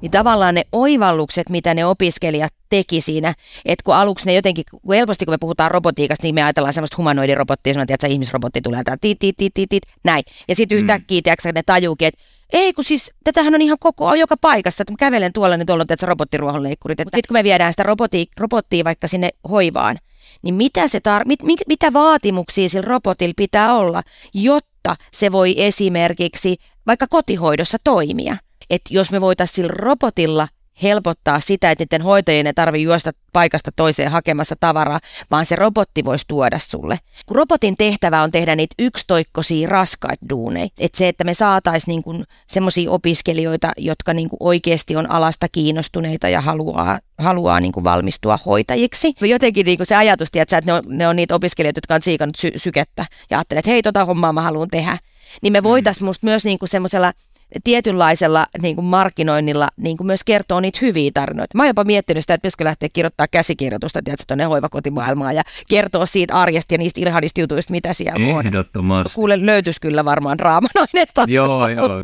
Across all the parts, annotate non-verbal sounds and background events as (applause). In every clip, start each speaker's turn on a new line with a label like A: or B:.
A: niin tavallaan ne oivallukset, mitä ne opiskelijat teki siinä, että kun aluksi ne jotenkin, kun helposti kun me puhutaan robotiikasta, niin me ajatellaan semmoista humanoidirobottia, semmoinen, että ihmisrobotti tulee täällä, tit, tit, tit, tit, tit, näin. Ja sitten mm. yhtäkkiä, tiedätkö, ne tajuukin, että ei, kun siis tätähän on ihan koko on joka paikassa, että kun kävelen tuolla, niin tuolla on tietysti robottiruohonleikkurit. Sitten kun me viedään sitä roboti, robottia vaikka sinne hoivaan, niin mitä, se tar- mit, mit, mitä vaatimuksia sillä robotilla pitää olla, jotta se voi esimerkiksi vaikka kotihoidossa toimia? Että jos me voitaisiin sillä robotilla helpottaa sitä, että niiden hoitajien ei tarvitse juosta paikasta toiseen hakemassa tavaraa, vaan se robotti voisi tuoda sulle. Kun robotin tehtävä on tehdä niitä yksitoikkoisia raskaita duuneja. Että se, että me saataisiin niin semmoisia opiskelijoita, jotka niin kuin oikeasti on alasta kiinnostuneita ja haluaa, haluaa niin kuin valmistua hoitajiksi. Jotenkin niin kuin se ajatus, että ne on, ne on niitä opiskelijoita, jotka on siikannut sy- sykettä ja ajattelee, että hei, tota hommaa mä haluan tehdä. Niin me voitaisiin mm. musta myös niin kuin semmoisella tietynlaisella niin kuin markkinoinnilla niin kuin myös kertoo niitä hyviä tarinoita. Mä oon jopa miettinyt sitä, että pitäisikö lähteä kirjoittaa käsikirjoitusta tuonne hoivakotimaailmaan ja kertoa siitä arjesta ja niistä ilhanista jutuista, mitä siellä
B: on. Ehdottomasti.
A: Kuule, löytyisi kyllä varmaan draaman aineesta.
B: Joo, joo.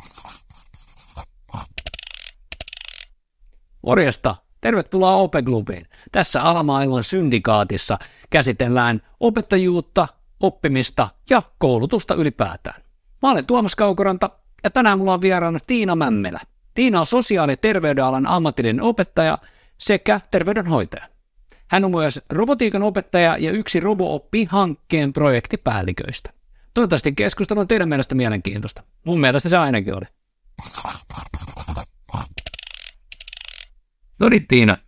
C: Morjesta! Tervetuloa Open Clubiin. Tässä alamaailman syndikaatissa käsitellään opettajuutta, oppimista ja koulutusta ylipäätään. Mä olen Tuomas Kaukoranta ja tänään mulla on vieraana Tiina Mämmelä. Tiina on sosiaali- ja terveydenalan ammatillinen opettaja sekä terveydenhoitaja. Hän on myös robotiikan opettaja ja yksi RoboOppi-hankkeen projektipäälliköistä. Toivottavasti keskustelu on teidän mielestä mielenkiintoista. Mun mielestä se ainakin oli.
B: No niin, Tiina.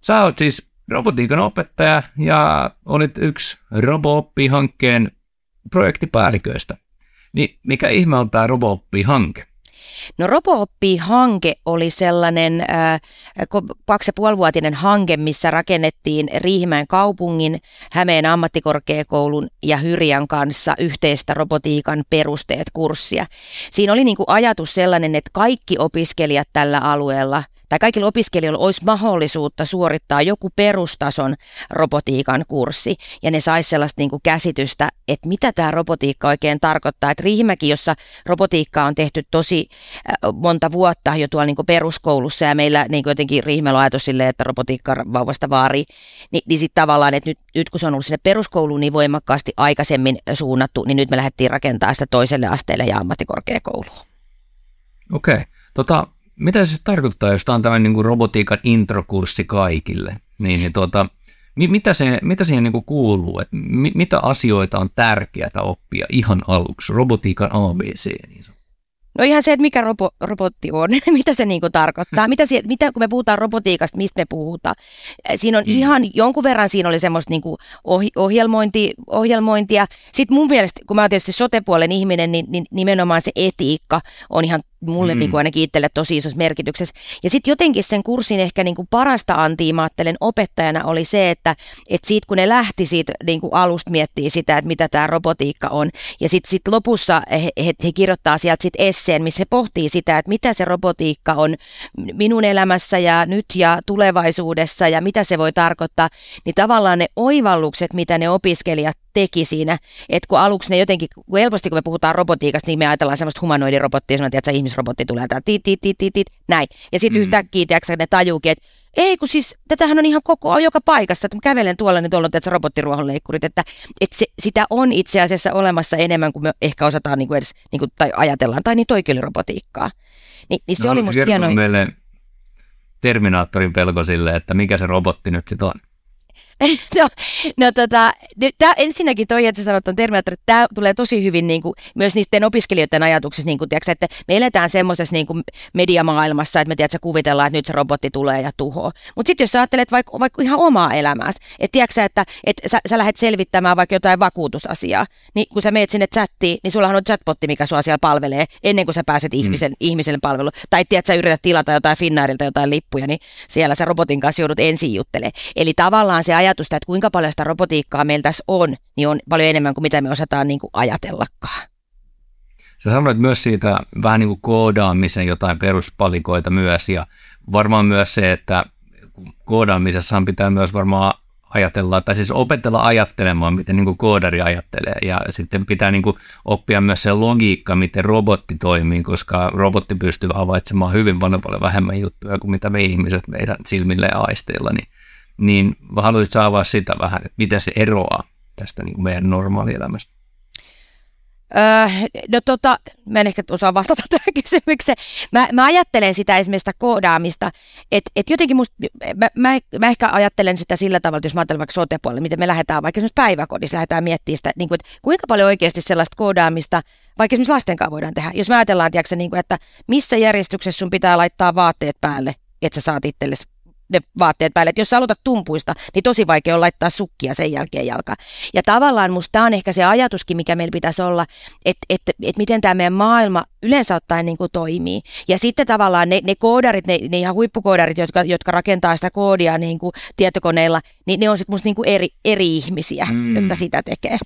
B: Sä oot siis robotiikan opettaja ja olit yksi RoboOppi-hankkeen projektipäälliköistä. Niin mikä ihme on tämä RoboOppi-hanke?
A: No RoboOppi-hanke oli sellainen äh, kaksi ja puolivuotinen hanke, missä rakennettiin Riihimäen kaupungin, Hämeen ammattikorkeakoulun ja Hyrjan kanssa yhteistä robotiikan perusteet kurssia. Siinä oli niin kuin ajatus sellainen, että kaikki opiskelijat tällä alueella – tai kaikilla opiskelijoilla olisi mahdollisuutta suorittaa joku perustason robotiikan kurssi, ja ne saisi sellaista niin kuin käsitystä, että mitä tämä robotiikka oikein tarkoittaa. Että Riihimäki, jossa robotiikkaa on tehty tosi monta vuotta jo tuolla niin peruskoulussa, ja meillä niin jotenkin Riihimäellä ajatus silleen, että robotiikka vauvasta vaari, niin, niin sitten tavallaan, että nyt, nyt kun se on ollut sinne peruskouluun niin voimakkaasti aikaisemmin suunnattu, niin nyt me lähdettiin rakentamaan sitä toiselle asteelle ja ammattikorkeakouluun.
B: Okei. Okay. Tota, mitä se tarkoittaa, jos tämä on tämmöinen niin robotiikan introkurssi kaikille? Niin, niin tuota, mitä, se, mitä siihen niin kuuluu? Et mi, mitä asioita on tärkeää oppia ihan aluksi? Robotiikan ABC. Niin
A: No ihan se, että mikä robo, robotti on, (laughs) mitä se niin kuin tarkoittaa, mitä, se, mitä kun me puhutaan robotiikasta, mistä me puhutaan. Siinä on mm. ihan jonkun verran, siinä oli semmoista niin kuin ohi, ohjelmointi, ohjelmointia. Sitten mun mielestä, kun mä oon tietysti sotepuolen ihminen, niin, niin nimenomaan se etiikka on ihan mulle mm. niin kuin ainakin itselle tosi isossa merkityksessä. Ja sitten jotenkin sen kurssin ehkä niin kuin parasta antia, mä ajattelen opettajana, oli se, että, että siitä kun ne lähti siitä niin kuin alusta miettiä sitä, että mitä tämä robotiikka on, ja sitten sit lopussa he, he, he kirjoittaa sieltä sitten esseen, missä he pohtii sitä, että mitä se robotiikka on minun elämässä ja nyt ja tulevaisuudessa ja mitä se voi tarkoittaa, niin tavallaan ne oivallukset, mitä ne opiskelijat teki siinä, että kun aluksi ne jotenkin, kun helposti kun me puhutaan robotiikasta, niin me ajatellaan semmoista humanoidirobottia, semmoinen, että ihmisrobotti tulee täällä, tit, tit, tit, tit, tit, näin. Ja sitten mm. yhtäkkiä, tiedätkö, ne tajuukin, että ei, kun siis tätähän on ihan koko on joka paikassa, että kun kävelen tuolla, niin tuolla on tässä robottiruohonleikkurit, että, että se, sitä on itse asiassa olemassa enemmän kuin me ehkä osataan niin kuin edes, niin kuin, tai ajatellaan, tai niin toikin robotiikkaa. Ni, niin se no, oli musta hienoa.
B: meille Terminaattorin pelko sille, että mikä se robotti nyt sitten on. (laughs)
A: no, no tota, tää, ensinnäkin toi, että sanot on Terminator, että tämä tulee tosi hyvin niin kuin, myös niiden opiskelijoiden ajatuksessa, niin kuin, tiiäksä, että me eletään semmoisessa niin kuin mediamaailmassa, että me tiedätkö, kuvitellaan, että nyt se robotti tulee ja tuhoaa. Mutta sitten jos sä ajattelet vaikka, vaikka ihan omaa elämääsi, että tiedätkö, että, että sä, sä lähdet selvittämään vaikka jotain vakuutusasiaa, niin kun sä meet sinne chattiin, niin sulla on chatbotti, mikä sua siellä palvelee, ennen kuin sä pääset mm. ihmisen, ihmisen palveluun. Tai tiedätkö, sä yrität tilata jotain Finnairilta jotain lippuja, niin siellä sä robotin kanssa joudut ensin juttelemaan. Eli tavallaan se ajatusta, että kuinka paljon sitä robotiikkaa meillä tässä on, niin on paljon enemmän kuin mitä me osataan niin kuin ajatellakaan.
B: Sä sanoit myös siitä vähän niin kuin koodaamisen jotain peruspalikoita myös ja varmaan myös se, että koodaamisessa pitää myös varmaan ajatellaan, tai siis opetella ajattelemaan, miten niin kuin koodari ajattelee, ja sitten pitää niin kuin oppia myös se logiikka, miten robotti toimii, koska robotti pystyy havaitsemaan hyvin paljon, paljon vähemmän juttuja kuin mitä me ihmiset meidän silmille ja aisteilla, niin, niin haluaisit avaa sitä vähän, että miten se eroaa tästä niin kuin meidän normaalielämästä?
A: Öö, no tota, mä en ehkä osaa vastata (laughs) tähän kysymykseen. Mä, mä ajattelen sitä esimerkiksi sitä koodaamista, että et jotenkin musta, mä, mä, mä, ehkä ajattelen sitä sillä tavalla, että jos mä ajattelen vaikka sote miten me lähdetään vaikka esimerkiksi päiväkodissa, lähdetään miettimään sitä, niin kuin, että kuinka paljon oikeasti sellaista koodaamista, vaikka esimerkiksi lasten kanssa voidaan tehdä. Jos me ajatellaan, tiedätkö, niin kuin, että missä järjestyksessä sun pitää laittaa vaatteet päälle, että sä saat itsellesi ne vaatteet päälle. Et jos sä aloitat tumpuista, niin tosi vaikea on laittaa sukkia sen jälkeen jalka. Ja tavallaan musta tämä on ehkä se ajatuskin, mikä meillä pitäisi olla, että et, et miten tämä meidän maailma yleensä ottaen niin kuin toimii. Ja sitten tavallaan ne, ne koodarit, ne, ne ihan huippukoodarit, jotka, jotka rakentaa sitä koodia niin kuin tietokoneilla, niin ne on sitten musta niin kuin eri, eri ihmisiä, mm. jotka sitä tekee.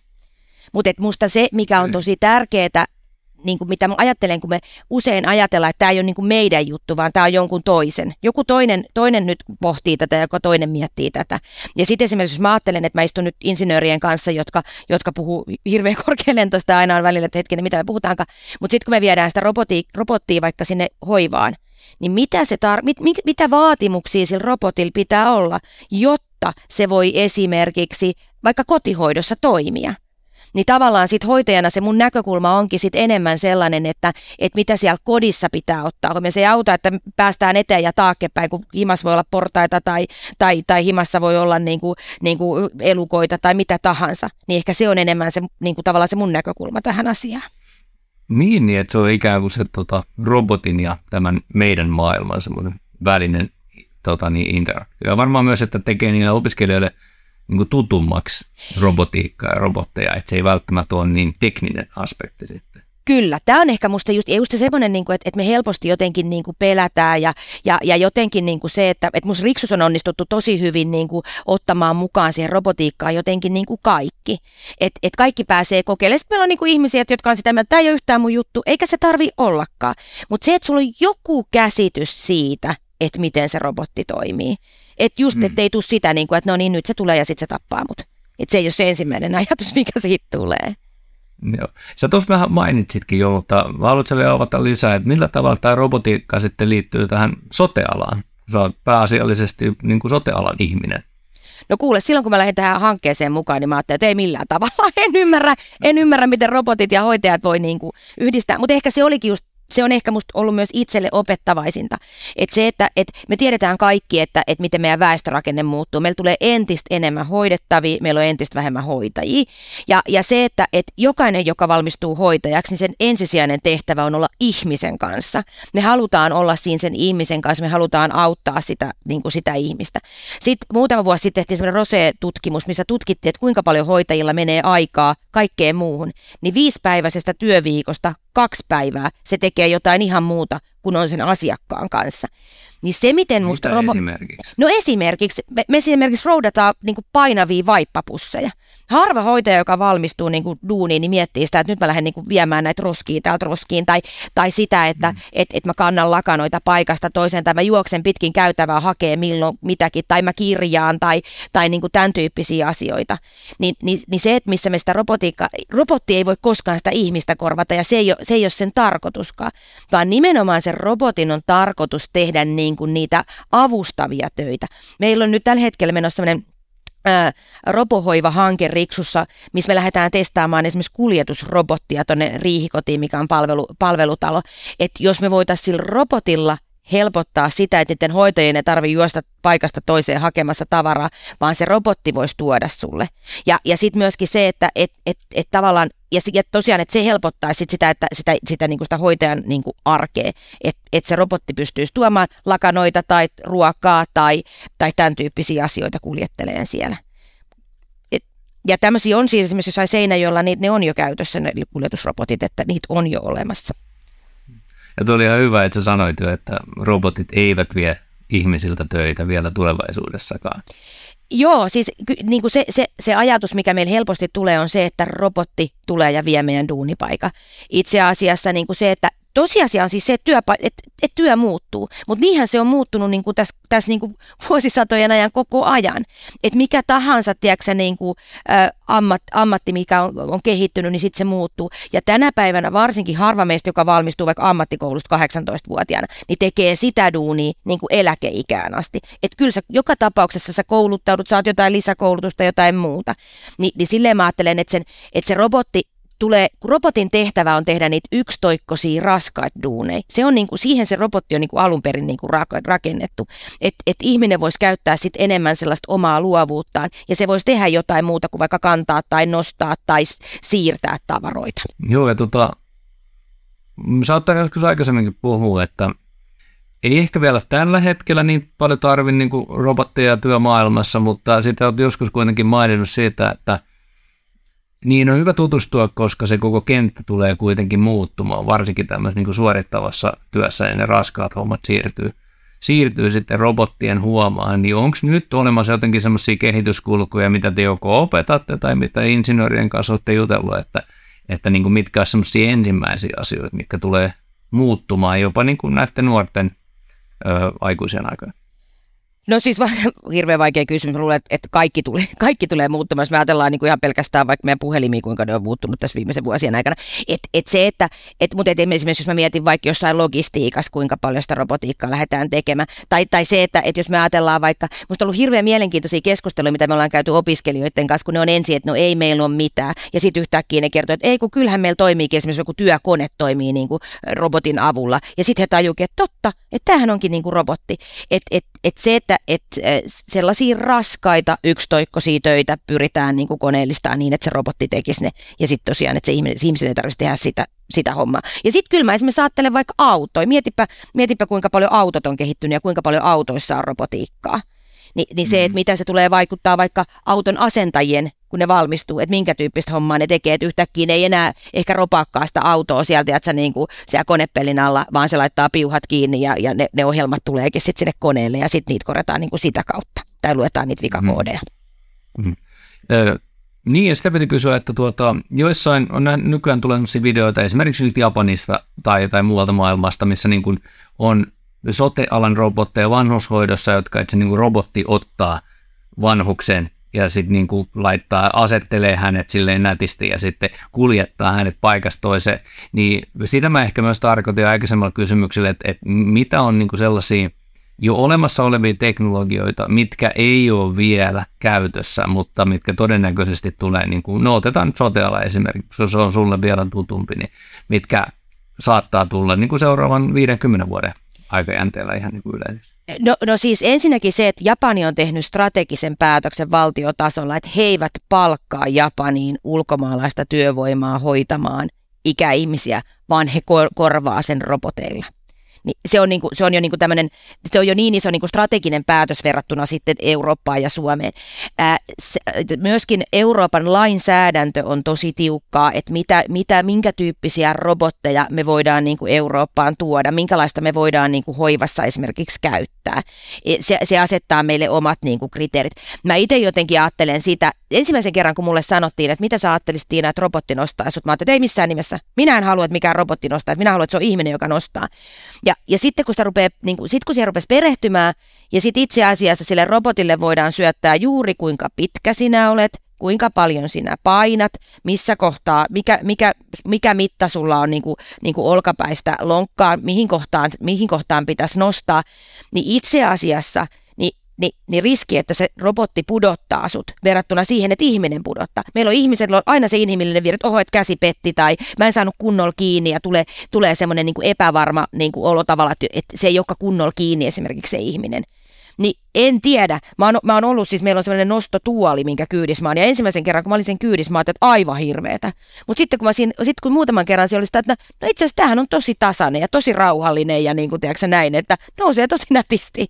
A: Mutta musta se, mikä on mm. tosi tärkeää, niin kuin mitä mä ajattelen, kun me usein ajatellaan, että tämä ei ole niin kuin meidän juttu, vaan tämä on jonkun toisen. Joku toinen, toinen nyt pohtii tätä, joka toinen miettii tätä. Ja sitten esimerkiksi jos mä ajattelen, että mä istun nyt insinöörien kanssa, jotka, jotka puhuu hirveän korkealentoista aina on välillä, että hetkinen, mitä me puhutaankaan. Mutta sitten kun me viedään sitä robottia, robottia vaikka sinne hoivaan, niin mitä, se tar- mit, mit, mitä vaatimuksia sillä robotilla pitää olla, jotta se voi esimerkiksi vaikka kotihoidossa toimia? Niin tavallaan sit hoitajana se mun näkökulma onkin sit enemmän sellainen, että, että mitä siellä kodissa pitää ottaa. Me se ei auta, että päästään eteen ja taaksepäin, kun himas voi olla portaita tai, tai, tai himassa voi olla niin kuin, niin kuin elukoita tai mitä tahansa. Niin ehkä se on enemmän se, niin kuin tavallaan se mun näkökulma tähän asiaan.
B: Niin, niin että se on ikään kuin se tota, robotin ja tämän meidän maailman semmoinen välinen tota, niin, interaktio. Ja varmaan myös, että tekee niille opiskelijoille – niin tutummaksi robotiikkaa ja robotteja, että se ei välttämättä ole niin tekninen aspekti sitten.
A: Kyllä, tämä on ehkä musta just, just semmoinen, niin että, että me helposti jotenkin niin kuin pelätään ja, ja, ja jotenkin niin kuin se, että, että musta Riksus on onnistuttu tosi hyvin niin kuin ottamaan mukaan siihen robotiikkaan jotenkin niin kuin kaikki. Että et kaikki pääsee kokeilemaan. Sitten meillä on niin kuin ihmisiä, jotka on sitä mieltä, että tämä ei ole yhtään mun juttu, eikä se tarvi ollakaan. Mutta se, että sulla on joku käsitys siitä, että miten se robotti toimii, että just, mm. ettei tule sitä, niin kuin, että no niin, nyt se tulee ja sitten se tappaa mut. Että se ei ole se ensimmäinen (laughs) ajatus, mikä siitä tulee.
B: Joo. Sä tuossa vähän mainitsitkin jo, mutta haluatko vielä avata lisää, että millä tavalla tämä robotiikka sitten liittyy tähän sotealaan? Sä oot pääasiallisesti niin kuin sotealan ihminen.
A: No kuule, silloin kun mä lähdin tähän hankkeeseen mukaan, niin mä ajattelin, että ei millään tavalla. (laughs) En ymmärrä, en ymmärrä miten robotit ja hoitajat voi niin kuin yhdistää. Mutta ehkä se olikin just se on ehkä musta ollut myös itselle opettavaisinta. Että se, että et me tiedetään kaikki, että et miten meidän väestörakenne muuttuu. Meillä tulee entistä enemmän hoidettavia, meillä on entistä vähemmän hoitajia. Ja, ja se, että et jokainen, joka valmistuu hoitajaksi, niin sen ensisijainen tehtävä on olla ihmisen kanssa. Me halutaan olla siinä sen ihmisen kanssa, me halutaan auttaa sitä, niin kuin sitä ihmistä. Sitten muutama vuosi sitten tehtiin semmoinen Rose-tutkimus, missä tutkittiin, että kuinka paljon hoitajilla menee aikaa kaikkeen muuhun. Niin viisipäiväisestä työviikosta kaksi päivää se tekee jotain ihan muuta kuin on sen asiakkaan kanssa. Niin se, miten musta...
B: Mitä robo- esimerkiksi?
A: No esimerkiksi, me, me esimerkiksi roudataan niin painavia vaippapusseja harva hoitaja, joka valmistuu niin kuin duuniin, niin miettii sitä, että nyt mä lähden niin kuin viemään näitä roskia täältä roskiin, tai, tai sitä, että mm. et, et mä kannan lakanoita paikasta toiseen, tai mä juoksen pitkin käytävää hakee milloin mitäkin, tai mä kirjaan, tai, tai niin kuin tämän tyyppisiä asioita. Ni, niin, niin se, että missä me sitä robotiikka, robotti ei voi koskaan sitä ihmistä korvata, ja se ei ole, se ei ole sen tarkoituskaan, vaan nimenomaan sen robotin on tarkoitus tehdä niin kuin niitä avustavia töitä. Meillä on nyt tällä hetkellä menossa sellainen robohoiva-hanke Riksussa, missä me lähdetään testaamaan esimerkiksi kuljetusrobottia tuonne Riihikotiin, mikä on palvelu, palvelutalo. Että jos me voitaisiin sillä robotilla helpottaa sitä, että niiden hoitajien ei tarvitse juosta paikasta toiseen hakemassa tavaraa, vaan se robotti voisi tuoda sulle. Ja, ja sitten myöskin se, että et, et, et tavallaan, ja, ja tosiaan, että se helpottaisi sit sitä, että sitä, sitä, niin kuin sitä hoitajan niin kuin arkea, että et se robotti pystyisi tuomaan lakanoita tai ruokaa tai, tai tämän tyyppisiä asioita kuljetteleen siellä. Et, ja tämmöisiä on siis esimerkiksi jossain Seinäjoella, niin ne on jo käytössä ne kuljetusrobotit, että niitä on jo olemassa.
B: Ja tuli ihan hyvä, että sä sanoit jo, että robotit eivät vie ihmisiltä töitä vielä tulevaisuudessakaan.
A: Joo, siis niin kuin se, se, se ajatus, mikä meillä helposti tulee, on se, että robotti tulee ja vie meidän duunipaika. Itse asiassa niin kuin se, että tosiasia on siis se, että, työpa- että, että työ muuttuu, mutta niinhän se on muuttunut niin kuin tässä, tässä niin kuin (laughs) vuosisatojen ajan koko ajan. Että mikä tahansa tiedätkö, niin kuin, ä, ammat, ammatti, mikä on, on kehittynyt, niin sitten se muuttuu. Ja tänä päivänä varsinkin harva meistä, joka valmistuu vaikka ammattikoulusta 18-vuotiaana, niin tekee sitä duunia niin kuin eläkeikään asti. Että kyllä sä, joka tapauksessa sä kouluttaudut, saat jotain lisäkoulutusta, jotain muuta. Ni, niin silleen mä ajattelen, että, sen, että se robotti tulee, kun robotin tehtävä on tehdä niitä yksitoikkoisia raskaita duuneja. Se on niin kuin, siihen se robotti on niin kuin alun perin niin kuin rakennettu. Että et ihminen voisi käyttää sit enemmän sellaista omaa luovuuttaan ja se voisi tehdä jotain muuta kuin vaikka kantaa tai nostaa tai siirtää tavaroita.
B: Joo ja tota, saattaa joskus aikaisemminkin puhua, että ei ehkä vielä tällä hetkellä niin paljon tarvitse niin robotteja työmaailmassa, mutta sitten olet joskus kuitenkin maininnut siitä, että – niin on hyvä tutustua, koska se koko kenttä tulee kuitenkin muuttumaan, varsinkin tämmöisessä niin suorittavassa työssä, ja ne raskaat hommat siirtyy, siirtyy sitten robottien huomaan, niin onko nyt olemassa jotenkin semmoisia kehityskulkuja, mitä te joko opetatte tai mitä insinöörien kanssa olette jutellut, että, että niin kuin mitkä ovat semmoisia ensimmäisiä asioita, mitkä tulee muuttumaan jopa niin kuin näiden nuorten ö, aikuisien aikana?
A: No siis va- (laughs) hirveän vaikea kysymys. Luulen, että, kaikki, tulee, (laughs) kaikki tulee muuttumaan. Jos me ajatellaan niin kuin ihan pelkästään vaikka meidän puhelimia, kuinka ne on muuttunut tässä viimeisen vuosien aikana. Et, et se, että, et, mutta et esimerkiksi jos mä mietin vaikka jossain logistiikassa, kuinka paljon sitä robotiikkaa lähdetään tekemään. Tai, tai se, että, että jos me ajatellaan vaikka, musta on ollut hirveän mielenkiintoisia keskusteluja, mitä me ollaan käyty opiskelijoiden kanssa, kun ne on ensin, että no ei meillä ole mitään. Ja sitten yhtäkkiä ne kertoo, että ei kun kyllähän meillä toimiikin esimerkiksi joku työkone toimii niin kuin robotin avulla. Ja sitten he tajuukin, että totta, että tämähän onkin niin kuin robotti. Että et, et se, että et sellaisia raskaita yksitoikkoisia töitä pyritään niin kuin koneellistaa niin, että se robotti tekisi ne. Ja sitten tosiaan, että se ihminen, se ihmisen ei tarvitsisi tehdä sitä, sitä hommaa. Ja sitten kyllä mä esimerkiksi ajattelen vaikka autoja. Mietipä, mietipä, kuinka paljon autot on kehittynyt ja kuinka paljon autoissa on robotiikkaa. Ni, niin se, että mm. mitä se tulee vaikuttaa vaikka auton asentajien, kun ne valmistuu, että minkä tyyppistä hommaa ne tekee, että yhtäkkiä ne ei enää ehkä ropakkaa sitä autoa sieltä, että sä niin kuin siellä konepelin alla, vaan se laittaa piuhat kiinni ja, ja ne, ne ohjelmat tuleekin sitten sinne koneelle ja sitten niitä korjataan niin kuin sitä kautta tai luetaan niitä vikakoodeja.
B: Mm. Mm. Niin, ja sitä piti kysyä, että tuota, joissain on nykyään tulee videoita esimerkiksi nyt Japanista tai, tai muualta maailmasta, missä niin kuin on sote-alan robotteja vanhushoidossa, jotka itse niin kuin robotti ottaa vanhuksen ja sitten niin kuin laittaa, asettelee hänet silleen nätisti ja sitten kuljettaa hänet paikasta toiseen. Niin sitä mä ehkä myös tarkoitin aikaisemmalla kysymyksellä, että, että mitä on niin kuin sellaisia jo olemassa olevia teknologioita, mitkä ei ole vielä käytössä, mutta mitkä todennäköisesti tulee, niin kuin, no otetaan nyt esimerkiksi, se on sulle vielä tutumpi, niin mitkä saattaa tulla niin kuin seuraavan 50 vuoden aikajänteellä ihan niin kuin yleisesti?
A: No, no siis ensinnäkin se, että Japani on tehnyt strategisen päätöksen valtiotasolla, että he eivät palkkaa Japaniin ulkomaalaista työvoimaa hoitamaan ikäihmisiä, vaan he kor- korvaa sen roboteilla niin se on, niin kuin, se on jo niin kuin tämmöinen, se on jo niin iso niin kuin strateginen päätös verrattuna sitten Eurooppaan ja Suomeen. Ää, se, myöskin Euroopan lainsäädäntö on tosi tiukkaa, että mitä, mitä, minkä tyyppisiä robotteja me voidaan niin kuin Eurooppaan tuoda, minkälaista me voidaan niin kuin hoivassa esimerkiksi käyttää. E, se, se asettaa meille omat niin kuin kriteerit. Mä itse jotenkin ajattelen sitä, ensimmäisen kerran kun mulle sanottiin, että mitä sä ajattelisit Tiina, että robotti nostaa sut, mä ajattelin, että ei missään nimessä. Minä en halua, että mikään robotti nostaa, että minä haluan, että se on ihminen, joka nostaa. Ja, ja sitten kun, sitä rupeaa, niin kun, sit kun siihen rupesi perehtymään, ja sitten itse asiassa sille robotille voidaan syöttää juuri kuinka pitkä sinä olet, kuinka paljon sinä painat, missä kohtaa, mikä, mikä, mikä mitta sulla on niin kuin, niin kuin olkapäistä lonkkaa, mihin kohtaan, mihin kohtaan pitäisi nostaa, niin itse asiassa – niin, niin riski, että se robotti pudottaa sut verrattuna siihen, että ihminen pudottaa. Meillä on ihmiset, on aina se inhimillinen virhe, että oho, että käsi petti tai mä en saanut kunnolla kiinni ja tulee, tulee semmoinen niin epävarma niin kuin olo tavalla, että se ei olekaan kunnolla kiinni esimerkiksi se ihminen. Niin en tiedä. Mä oon, mä oon ollut siis, meillä on sellainen nostotuoli, minkä kyydis mä oon. Ja ensimmäisen kerran, kun mä olin sen kyydis, mä että aivan hirveetä. Mutta sitten kun, mä siinä, sit kun muutaman kerran se oli sitä, että no, itse asiassa tämähän on tosi tasainen ja tosi rauhallinen ja niin kuin näin, että nousee tosi nätisti.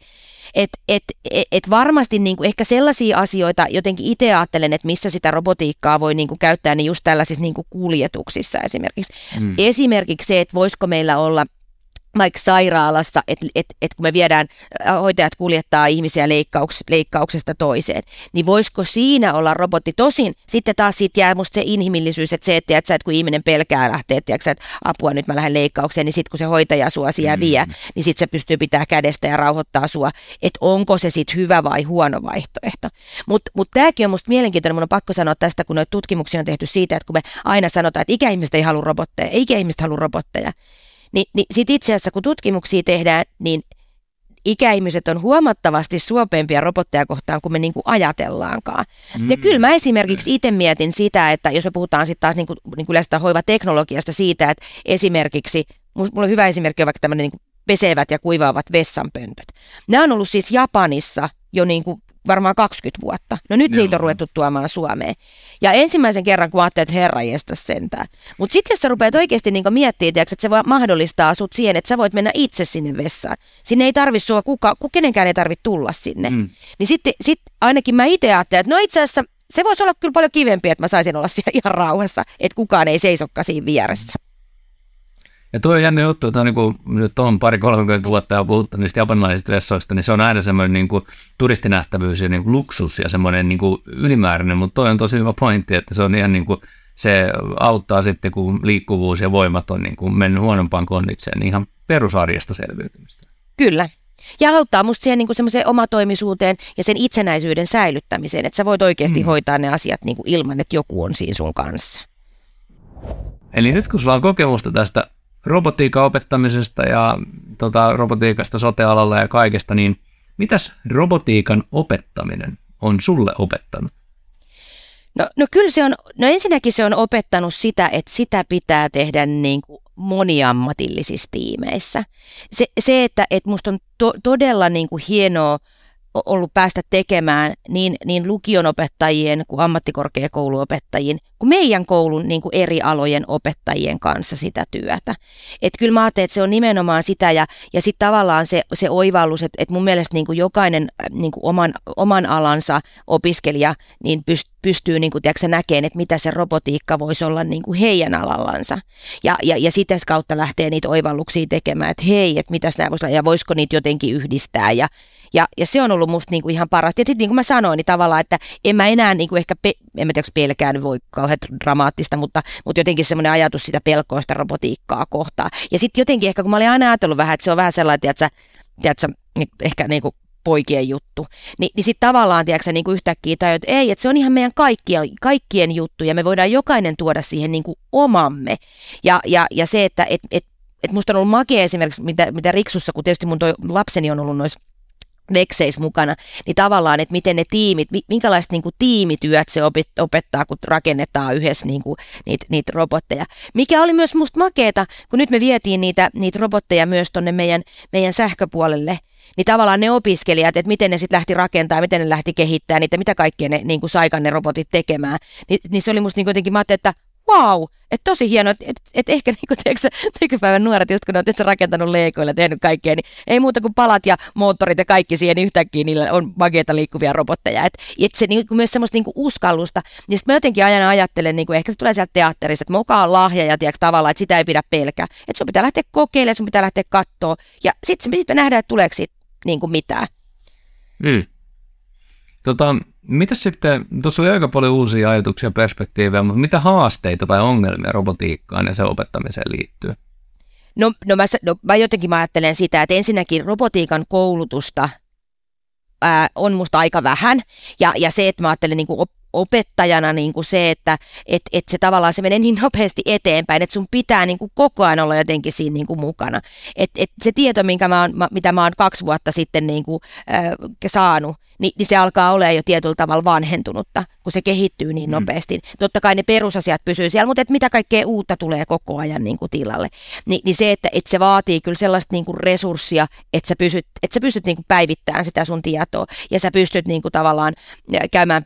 A: Et, et, et, et varmasti niin kuin ehkä sellaisia asioita jotenkin itse ajattelen, että missä sitä robotiikkaa voi niin kuin käyttää, niin just tällaisissa niin kuin kuljetuksissa esimerkiksi. Mm. Esimerkiksi se, että voisiko meillä olla vaikka sairaalassa, että et, et kun me viedään, äh, hoitajat kuljettaa ihmisiä leikkauks, leikkauksesta toiseen, niin voisiko siinä olla robotti? Tosin sitten taas siitä jää musta se inhimillisyys, että se, että, että, että kun ihminen pelkää lähteä, että, että apua nyt mä lähden leikkaukseen, niin sitten kun se hoitaja sua siellä mm. vie, niin sitten se pystyy pitää kädestä ja rauhoittaa sua, että onko se sitten hyvä vai huono vaihtoehto. Mutta mut tämäkin on musta mielenkiintoinen, mun on pakko sanoa tästä, kun noita tutkimuksia on tehty siitä, että kun me aina sanotaan, että ikäihmiset ei halua robotteja, ikäihmiset halua robotteja, niin, niin sitten itse asiassa kun tutkimuksia tehdään, niin ikäihmiset on huomattavasti suopempia robotteja kohtaan kuin me niin kuin ajatellaankaan. Mm. Ja kyllä mä esimerkiksi itse mietin sitä, että jos me puhutaan sitten taas niin kuin, niin kuin yleistä hoivateknologiasta siitä, että esimerkiksi, mulla on hyvä esimerkki on vaikka tämmöinen niin pesevät ja kuivaavat vessanpöntöt. Nämä on ollut siis Japanissa jo niin kuin varmaan 20 vuotta. No nyt Joo. niitä on ruvettu tuomaan Suomeen. Ja ensimmäisen kerran, kun ajattelin, että herra jästä sentään. Mutta sitten jos sä rupeat oikeasti niinku miettimään, että se voi mahdollistaa sut siihen, että sä voit mennä itse sinne vessaan. Sinne ei tarvi sua, kuka, kenenkään ei tarvitse tulla sinne. Mm. Niin sitten sit ainakin mä itse ajattelen, että no itse asiassa se voisi olla kyllä paljon kivempi, että mä saisin olla siellä ihan rauhassa, että kukaan ei seisokka siinä vieressä.
B: Ja tuo on jännä juttu, että niin kuin, nyt on pari 30 vuotta ja puhuttu niistä japanilaisista vessoista, niin se on aina semmoinen niin kuin, turistinähtävyys ja niin kuin, luksus ja semmoinen niin kuin, ylimääräinen, mutta toi on tosi hyvä pointti, että se on ihan niin kuin, se auttaa sitten, kun liikkuvuus ja voimat on niin kuin, mennyt huonompaan kondikseen, niin ihan perusarjesta selviytymistä.
A: Kyllä. Ja auttaa musta siihen niin semmoiseen omatoimisuuteen ja sen itsenäisyyden säilyttämiseen, että sä voit oikeasti mm. hoitaa ne asiat niin kuin ilman, että joku on siinä sun kanssa.
B: Eli nyt kun sulla on kokemusta tästä robotiikan opettamisesta ja tota, robotiikasta sotealalla ja kaikesta, niin mitäs robotiikan opettaminen on sulle opettanut?
A: No, no kyllä se on, no ensinnäkin se on opettanut sitä, että sitä pitää tehdä niin kuin moniammatillisissa tiimeissä. Se, se että, että musta on to, todella niin kuin hienoa ollut päästä tekemään niin, niin lukionopettajien kuin ammattikorkeakouluopettajien kuin meidän koulun niin kuin eri alojen opettajien kanssa sitä työtä. Että kyllä mä ajattelen, että se on nimenomaan sitä ja, ja sitten tavallaan se, se oivallus, että, että mun mielestä niin kuin jokainen niin kuin oman, oman alansa opiskelija niin pystyy niin kuin, näkemään, että mitä se robotiikka voisi olla niin kuin heidän alallansa. Ja, ja, ja sitä kautta lähtee niitä oivalluksia tekemään, että hei, että mitä nämä voisi olla ja voisiko niitä jotenkin yhdistää ja, ja, ja se on ollut musta niinku ihan parasta. Ja sitten niin kuin mä sanoin, niin tavallaan, että en mä enää niinku ehkä, pe- en mä tiedä, pelkään, voi kauhean dramaattista, mutta, mutta jotenkin semmoinen ajatus sitä pelkoista robotiikkaa kohtaan. Ja sitten jotenkin ehkä, kun mä olin aina ajatellut vähän, että se on vähän sellainen, että tiedätkö, ehkä niinku poikien juttu. Ni, niin sitten tavallaan, tiedätkö, niin kuin yhtäkkiä tajut, että ei, että se on ihan meidän kaikkien, kaikkien juttu ja me voidaan jokainen tuoda siihen niin kuin omamme. Ja, ja, ja se, että et, et, et musta on ollut makea esimerkiksi, mitä, mitä Riksussa, kun tietysti mun toi lapseni on ollut noissa vekseis mukana, niin tavallaan, että miten ne tiimit, minkälaiset niin kuin tiimityöt se opettaa, kun rakennetaan yhdessä niin kuin, niitä, niitä robotteja. Mikä oli myös musta makeeta, kun nyt me vietiin niitä, niitä robotteja myös tuonne meidän, meidän sähköpuolelle, niin tavallaan ne opiskelijat, että miten ne sitten lähti rakentaa, miten ne lähti kehittämään niitä, mitä kaikkea ne niin kuin saikan ne robotit tekemään, niin, niin se oli musta niin jotenkin, mä että wow, että tosi hieno, että et, et ehkä niinku, tiedätkö, nykypäivän nuoret, just kun ne on rakentanut leikoilla, tehnyt kaikkea, niin ei muuta kuin palat ja moottorit ja kaikki siihen, niin yhtäkkiä niillä on mageita liikkuvia robotteja. Että et se niinku, myös semmoista niinku uskallusta, niin sitten mä jotenkin aina ajattelen, niinku, ehkä se tulee sieltä teatterista, että moka on lahja ja tiedätkö, tavallaan, että sitä ei pidä pelkää. Että sun pitää lähteä kokeilemaan, sun pitää lähteä katsoa ja sitten sit me nähdään, että tuleeko siitä niinku mitään.
B: Mm. Tota, mitä sitten, tuossa oli aika paljon uusia ajatuksia ja perspektiivejä, mutta mitä haasteita tai ongelmia robotiikkaan ja sen opettamiseen liittyy?
A: No, no, mä, no mä jotenkin mä ajattelen sitä, että ensinnäkin robotiikan koulutusta ää, on musta aika vähän, ja, ja se, että mä ajattelen niin kuin opettajana niin kuin se, että et, et se tavallaan se menee niin nopeasti eteenpäin, että sun pitää niin kuin koko ajan olla jotenkin siinä niin kuin mukana. Et, et se tieto, minkä mä oon, mitä mä oon kaksi vuotta sitten niin kuin, äh, saanut, niin, niin se alkaa olla jo tietyllä tavalla vanhentunutta, kun se kehittyy niin mm. nopeasti. Totta kai ne perusasiat pysyy siellä, mutta että mitä kaikkea uutta tulee koko ajan niin kuin tilalle. Ni, niin se, että, että se vaatii kyllä sellaista niin kuin resurssia, että sä pystyt, että sä pystyt niin kuin päivittämään sitä sun tietoa ja sä pystyt niin kuin tavallaan käymään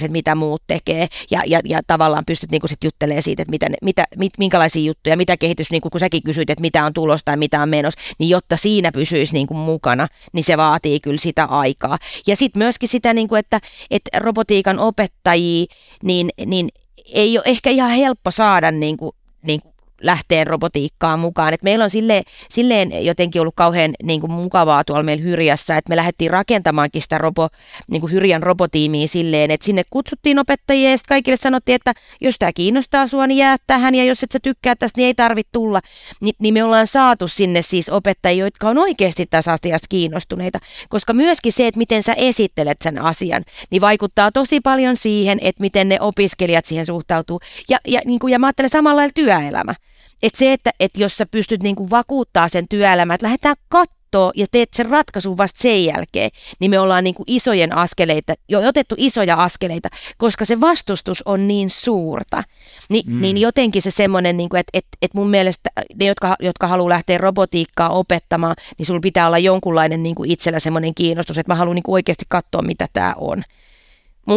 A: benchmarkkaamaan, että mitä muut tekee ja, ja, ja tavallaan pystyt niin kuin sit juttelemaan siitä, että mitä, mitä, mit, minkälaisia juttuja, mitä kehitys, niin kuin kun säkin kysyit, että mitä on tulosta tai mitä on menossa, niin jotta siinä pysyisi niin kuin mukana, niin se vaatii kyllä sitä aikaa. Ja sitten myöskin sitä, niin kuin, että, että robotiikan opettajia, niin, niin ei ole ehkä ihan helppo saada niin kuin, niin lähteen robotiikkaan mukaan. Et meillä on sille, silleen jotenkin ollut kauhean niin kuin mukavaa tuolla meillä Hyrjässä, että me lähdettiin rakentamaankin sitä robo, niin kuin Hyrjän robotiimiä silleen, että sinne kutsuttiin opettajia ja sitten kaikille sanottiin, että jos tämä kiinnostaa sua, niin jää tähän ja jos et sä tykkää tästä, niin ei tarvitse tulla. Ni, niin me ollaan saatu sinne siis opettajia, jotka on oikeasti tästä asiasta kiinnostuneita, koska myöskin se, että miten sä esittelet sen asian, niin vaikuttaa tosi paljon siihen, että miten ne opiskelijat siihen suhtautuu. Ja, ja, niin kuin, ja mä ajattelen samalla lailla työelämä. Että se, että, että jos sä pystyt niin kuin vakuuttaa sen työelämän, että lähdetään katsoa ja teet sen ratkaisun vasta sen jälkeen, niin me ollaan niin kuin isojen askeleita, jo otettu isoja askeleita, koska se vastustus on niin suurta. Ni, mm. Niin jotenkin se semmoinen, niin kuin, että, että, että mun mielestä ne, jotka, jotka haluaa lähteä robotiikkaa opettamaan, niin sulla pitää olla jonkunlainen niin kuin itsellä semmoinen kiinnostus, että mä haluan niin kuin oikeasti katsoa, mitä tämä on.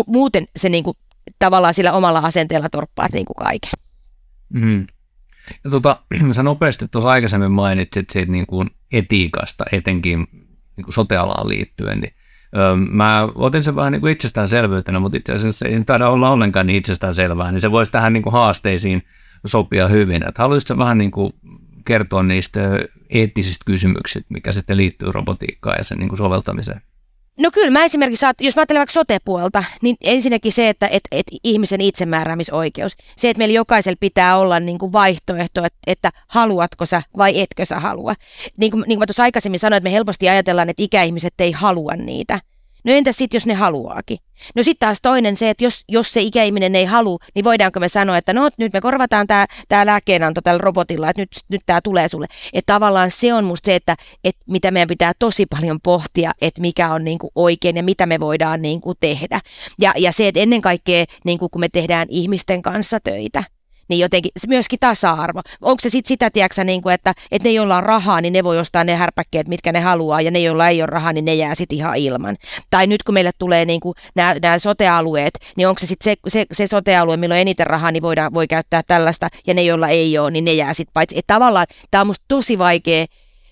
A: Muuten se niin kuin, tavallaan sillä omalla asenteella torppaat niin kuin kaiken.
B: Mm. Ja tota, (clears throat) sä nopeasti tuossa aikaisemmin mainitsit siitä niin kuin etiikasta, etenkin niin kuin sote-alaan liittyen, niin mä otin sen vähän niin kuin itsestäänselvyytenä, mutta itse asiassa se ei taida olla ollenkaan niin itsestäänselvää, niin se voisi tähän niin kuin haasteisiin sopia hyvin. Että haluaisitko vähän niin kuin kertoa niistä eettisistä kysymyksistä, mikä sitten liittyy robotiikkaan ja sen niin kuin soveltamiseen?
A: No kyllä, mä esimerkiksi, jos mä ajattelen vaikka sote-puolta, niin ensinnäkin se, että et, et ihmisen itsemääräämisoikeus, se, että meillä jokaisella pitää olla niin kuin vaihtoehto, että, että haluatko sä vai etkö sä halua. Niin kuin, niin kuin mä tuossa aikaisemmin sanoin, että me helposti ajatellaan, että ikäihmiset ei halua niitä. No entäs sitten, jos ne haluaakin? No sitten taas toinen se, että jos, jos se ikäihminen ei halua, niin voidaanko me sanoa, että no nyt me korvataan tämä tää lääkkeenanto tällä robotilla, että nyt, nyt tämä tulee sulle. Että tavallaan se on musta se, että, että mitä meidän pitää tosi paljon pohtia, että mikä on niinku oikein ja mitä me voidaan niinku tehdä. Ja, ja se, että ennen kaikkea niinku, kun me tehdään ihmisten kanssa töitä, niin jotenkin myöskin tasa-arvo. Onko se sitten sitä, tiedätkö, niin kuin, että, että ne, joilla on rahaa, niin ne voi ostaa ne härpäkkeet, mitkä ne haluaa, ja ne, joilla ei ole rahaa, niin ne jää sitten ihan ilman. Tai nyt kun meille tulee niin kuin nämä, sotealueet, niin onko se sitten se, se, se sotealue, milloin eniten rahaa, niin voidaan, voi käyttää tällaista, ja ne, joilla ei ole, niin ne jää sitten paitsi. Että tavallaan tämä on musta tosi vaikea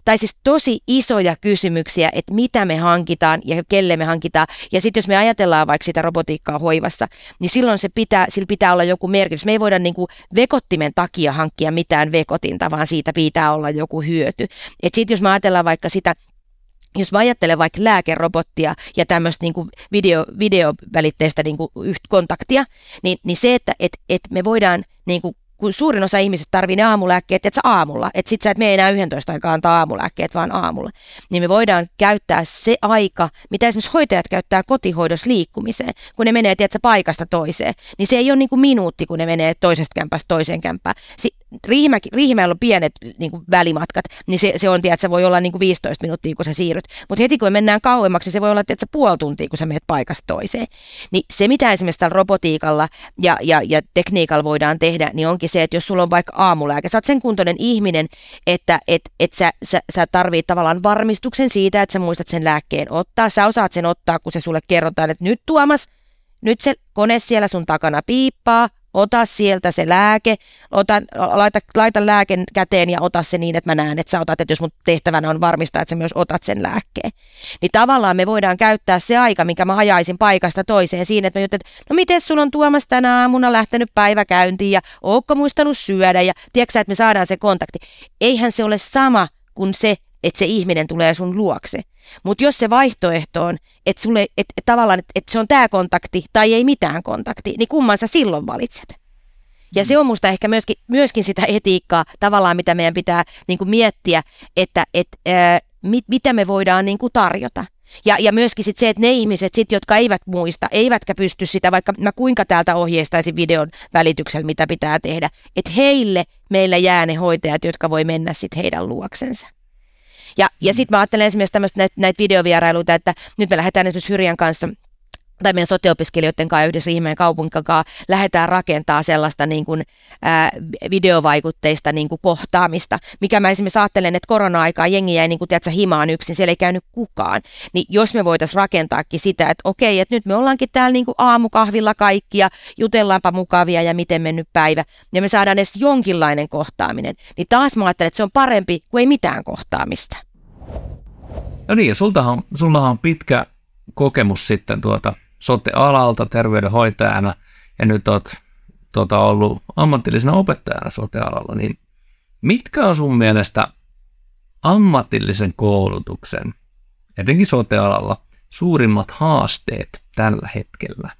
A: tai siis tosi isoja kysymyksiä, että mitä me hankitaan ja kelle me hankitaan. Ja sitten jos me ajatellaan vaikka sitä robotiikkaa hoivassa, niin silloin se pitää, sillä pitää olla joku merkitys. Me ei voida niin kuin vekottimen takia hankkia mitään vekotinta, vaan siitä pitää olla joku hyöty. Sitten jos me ajatellaan vaikka sitä jos mä ajattelen vaikka lääkerobottia ja tämmöistä niin video, videovälitteistä niin kontaktia, niin, niin se, että et, et me voidaan niin kuin kun suurin osa ihmisistä tarvii ne aamulääkkeet, että aamulla, että sit sä et mene enää 11 aikaa antaa aamulääkkeet, vaan aamulla, niin me voidaan käyttää se aika, mitä esimerkiksi hoitajat käyttää kotihoidossa liikkumiseen, kun ne menee, tiedätkö, paikasta toiseen, niin se ei ole niin kuin minuutti, kun ne menee toisesta kämpästä toiseen kämpään. Si- Riihimä, Riihimäellä on pienet niin kuin välimatkat, niin se, se on, tiedät, se voi olla niin kuin 15 minuuttia, kun sä siirryt. Mutta heti kun me mennään kauemmaksi, se voi olla tiedät, puoli tuntia, kun sä menet paikasta toiseen. Niin se, mitä esimerkiksi tällä robotiikalla ja, ja, ja tekniikalla voidaan tehdä, niin onkin se, että jos sulla on vaikka aamulääke, sä oot sen kuntoinen ihminen, että et, et sä, sä, sä tarvit tavallaan varmistuksen siitä, että sä muistat sen lääkkeen ottaa. Sä osaat sen ottaa, kun se sulle kerrotaan, että nyt Tuomas, nyt se kone siellä sun takana piippaa, ota sieltä se lääke, ota, laita, laita lääken käteen ja ota se niin, että mä näen, että sä otat, että jos mun tehtävänä on varmistaa, että sä myös otat sen lääkkeen. Niin tavallaan me voidaan käyttää se aika, mikä mä hajaisin paikasta toiseen siinä, että mä juttelin, että no miten sun on Tuomas tänä aamuna lähtenyt päiväkäyntiin ja ootko muistanut syödä ja tiedätkö että me saadaan se kontakti. Eihän se ole sama kuin se, että se ihminen tulee sun luokse. Mutta jos se vaihtoehto on, että, sulle, et, et tavallaan, että et se on tämä kontakti tai ei mitään kontakti, niin kumman sä silloin valitset? Ja se on musta ehkä myöskin, myöskin sitä etiikkaa tavallaan, mitä meidän pitää niin kuin miettiä, että et, ää, mit, mitä me voidaan niin kuin tarjota. Ja, ja myöskin sit se, että ne ihmiset, sit, jotka eivät muista, eivätkä pysty sitä, vaikka mä kuinka täältä ohjeistaisin videon välityksellä, mitä pitää tehdä, että heille meillä jää ne hoitajat, jotka voi mennä sitten heidän luoksensa. Ja, ja sitten mä ajattelen esimerkiksi tämmöistä näitä, näitä videovierailuita, että nyt me lähdetään esimerkiksi Hyrjan kanssa tai meidän soteopiskelijoiden kanssa yhdessä Riihimäen kaupungin kanssa lähdetään rakentaa sellaista niin kuin, ää, videovaikutteista niin kuin kohtaamista, mikä mä esimerkiksi ajattelen, että korona-aikaa jengi jäi niin kuin, tiedätkö, himaan yksin, siellä ei käynyt kukaan, niin jos me voitaisiin rakentaakin sitä, että okei, että nyt me ollaankin täällä niin kuin aamukahvilla kaikki ja jutellaanpa mukavia ja miten mennyt päivä, ja me saadaan edes jonkinlainen kohtaaminen, niin taas mä ajattelen, että se on parempi kuin ei mitään kohtaamista.
B: No niin, ja sultahan, sullahan on pitkä kokemus sitten tuota sote-alalta terveydenhoitajana ja nyt olet tuota, ollut ammatillisena opettajana sote-alalla, niin Mitkä on sun mielestä ammatillisen koulutuksen, etenkin sotealalla, suurimmat haasteet tällä hetkellä?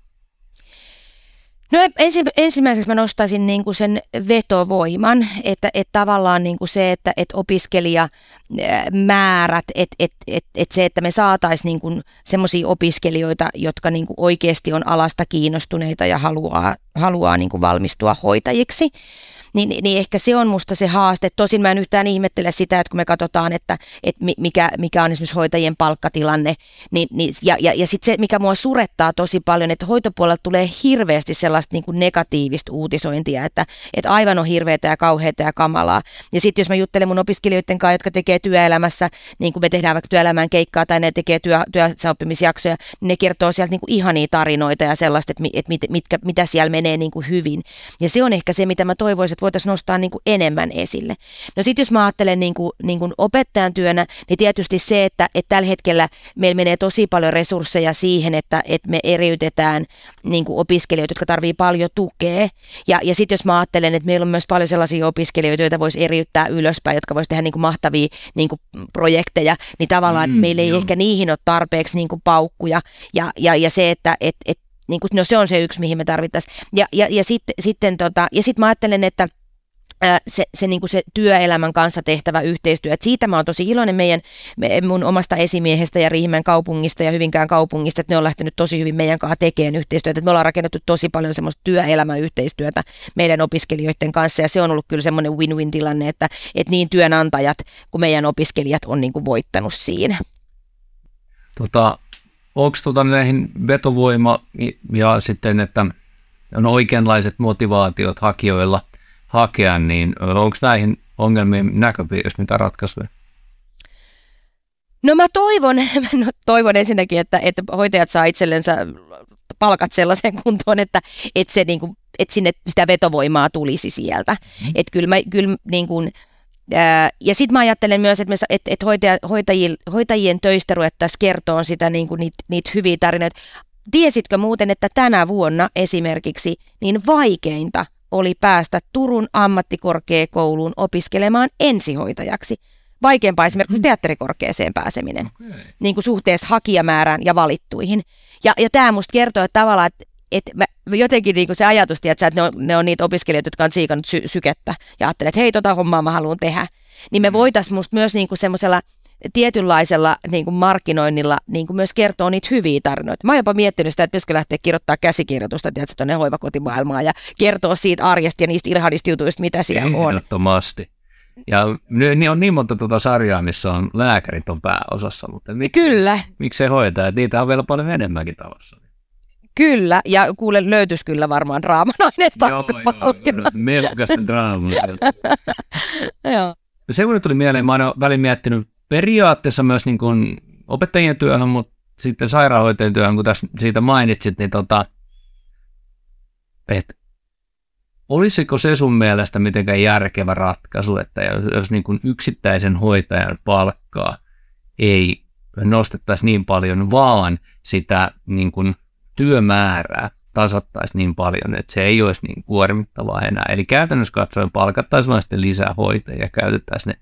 A: No ensi, ensimmäiseksi mä nostaisin niin kuin sen vetovoiman, että, että tavallaan niin kuin se, että, että opiskelijamäärät, että, että, että, että se, että me saataisiin niin semmoisia opiskelijoita, jotka niin kuin oikeasti on alasta kiinnostuneita ja haluaa, haluaa niin kuin valmistua hoitajiksi niin, niin ehkä se on musta se haaste. Tosin mä en yhtään ihmettele sitä, että kun me katsotaan, että, että mikä, mikä on esimerkiksi hoitajien palkkatilanne, niin, niin, ja, ja, ja sitten se, mikä mua surettaa tosi paljon, että hoitopuolella tulee hirveästi sellaista niin kuin negatiivista uutisointia, että, että aivan on hirveätä ja kauheata ja kamalaa. Ja sitten jos mä juttelen mun opiskelijoiden kanssa, jotka tekee työelämässä, niin kuin me tehdään vaikka työelämään keikkaa tai ne tekee työ, työssäoppimisjaksoja, niin ne kertoo sieltä niin kuin ihania tarinoita ja sellaista, että, että mit, mitkä, mitä siellä menee niin kuin hyvin. Ja se on ehkä se, mitä mä toivoisin, että voitaisiin nostaa niin kuin enemmän esille. No sitten jos mä ajattelen niin kuin, niin kuin opettajan työnä, niin tietysti se, että, että tällä hetkellä meillä menee tosi paljon resursseja siihen, että, että me eriytetään niin kuin opiskelijoita, jotka tarvii paljon tukea. Ja, ja sitten jos mä ajattelen, että meillä on myös paljon sellaisia opiskelijoita, joita voisi eriyttää ylöspäin, jotka voisi tehdä niin kuin mahtavia niin kuin projekteja, niin tavallaan mm, meillä ei joo. ehkä niihin ole tarpeeksi niin kuin paukkuja. Ja, ja, ja se, että et, et, niin kuin, no se on se yksi, mihin me tarvittaisiin. Ja, ja, ja sitten sitten tota, ja sit mä ajattelen, että se, se, niin kuin se työelämän kanssa tehtävä yhteistyö. Et siitä mä oon tosi iloinen meidän, me, mun omasta esimiehestä ja Riihimäen kaupungista ja Hyvinkään kaupungista, että ne on lähtenyt tosi hyvin meidän kanssa tekemään yhteistyötä. Et me ollaan rakennettu tosi paljon semmoista työelämän yhteistyötä meidän opiskelijoiden kanssa ja se on ollut kyllä semmoinen win-win tilanne, että, että niin työnantajat kuin meidän opiskelijat on niin kuin voittanut siinä.
B: Tota, onko tota näihin vetovoima ja sitten, että on oikeanlaiset motivaatiot hakijoilla – hakea, niin onko näihin ongelmiin näköpiirissä mitä ratkaisuja?
A: No mä toivon, (laughs) no toivon ensinnäkin, että, että hoitajat saa itsellensä palkat sellaiseen kuntoon, että, että, se, niin kuin, että sinne sitä vetovoimaa tulisi sieltä. Mm. Että kyllä mä, kyllä niin kuin, ja sitten mä ajattelen myös, että, me, että, että hoitaja, hoitajien, hoitajien töistä ruvettaisiin kertoa sitä, niin kuin niitä, niitä hyviä tarinoita. Tiesitkö muuten, että tänä vuonna esimerkiksi niin vaikeinta oli päästä Turun ammattikorkeakouluun opiskelemaan ensihoitajaksi. Vaikeampaa esimerkiksi mm. teatterikorkeeseen pääseminen, okay. niin kuin suhteessa hakijamäärään ja valittuihin. Ja, ja tämä musta kertoo, että tavallaan, että että mä, jotenkin niin se ajatus, että ne on, ne on niitä opiskelijoita, jotka on siikannut sy- sykettä ja ajattelee, että hei, tota hommaa mä haluan tehdä. Niin me mm. voitaisiin musta myös niin semmoisella tietynlaisella niin kuin markkinoinnilla niin kuin myös kertoo niitä hyviä tarinoita. Mä oon jopa miettinyt sitä, että pitäisikö lähteä kirjoittaa käsikirjoitusta tiedätkö, tuonne hoivakotimaailmaan ja kertoa siitä arjesta ja niistä irhanista jutuista, mitä siellä on.
B: Ehdottomasti. Ja niin on niin monta tuota sarjaa, missä on lääkärit on pääosassa, mutta mik,
A: Kyllä.
B: miksei hoitaa? Niitä on vielä paljon enemmänkin talossa.
A: Kyllä, ja kuule löytyisi kyllä varmaan draaman aineesta
B: Joo, joo, melkoista draamaa. (laughs) joo. Semmoinen tuli mieleen, mä oon välin miettinyt periaatteessa myös niin kuin opettajien työhön, mutta sitten sairaanhoitajien työhön, kun tässä siitä mainitsit, niin tota, et, olisiko se sun mielestä mitenkään järkevä ratkaisu, että jos niin kuin yksittäisen hoitajan palkkaa ei nostettaisi niin paljon, vaan sitä niin kuin työmäärää tasattaisi niin paljon, että se ei olisi niin kuormittavaa enää. Eli käytännössä katsoen palkattaisiin vain sitten lisää hoitajia ja käytettäisiin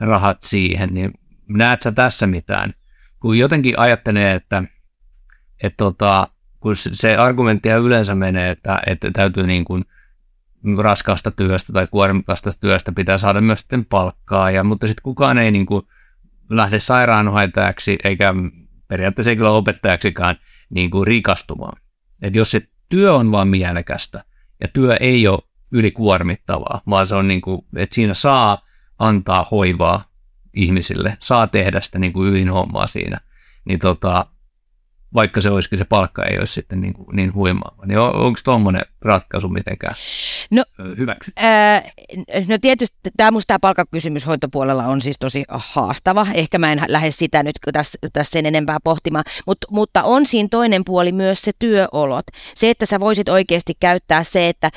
B: ne rahat siihen, niin näet sä tässä mitään? Kun jotenkin ajattelee, että, että tota, kun se argumentti yleensä menee, että, että täytyy niin kuin raskaasta työstä tai kuormitasta työstä pitää saada myös sitten palkkaa, ja, mutta sitten kukaan ei niin kuin lähde sairaanhoitajaksi eikä periaatteessa ei kyllä opettajaksikaan niin kuin rikastumaan. Et jos se työ on vaan mielekästä ja työ ei ole ylikuormittavaa, vaan se on niin kuin, että siinä saa antaa hoivaa ihmisille, saa tehdä sitä niin kuin ydinhommaa siinä, niin tota, vaikka se olisikin se palkka ei olisi sitten niin, kuin, niin huimaava. Niin on, onko tuommoinen ratkaisu mitenkään no, hyväksi?
A: Ää, no tietysti tämä musta tämä palkkakysymys hoitopuolella on siis tosi haastava. Ehkä mä en lähde sitä nyt tässä, tässä sen enempää pohtimaan, Mut, mutta on siinä toinen puoli myös se työolot. Se, että sä voisit oikeasti käyttää se, että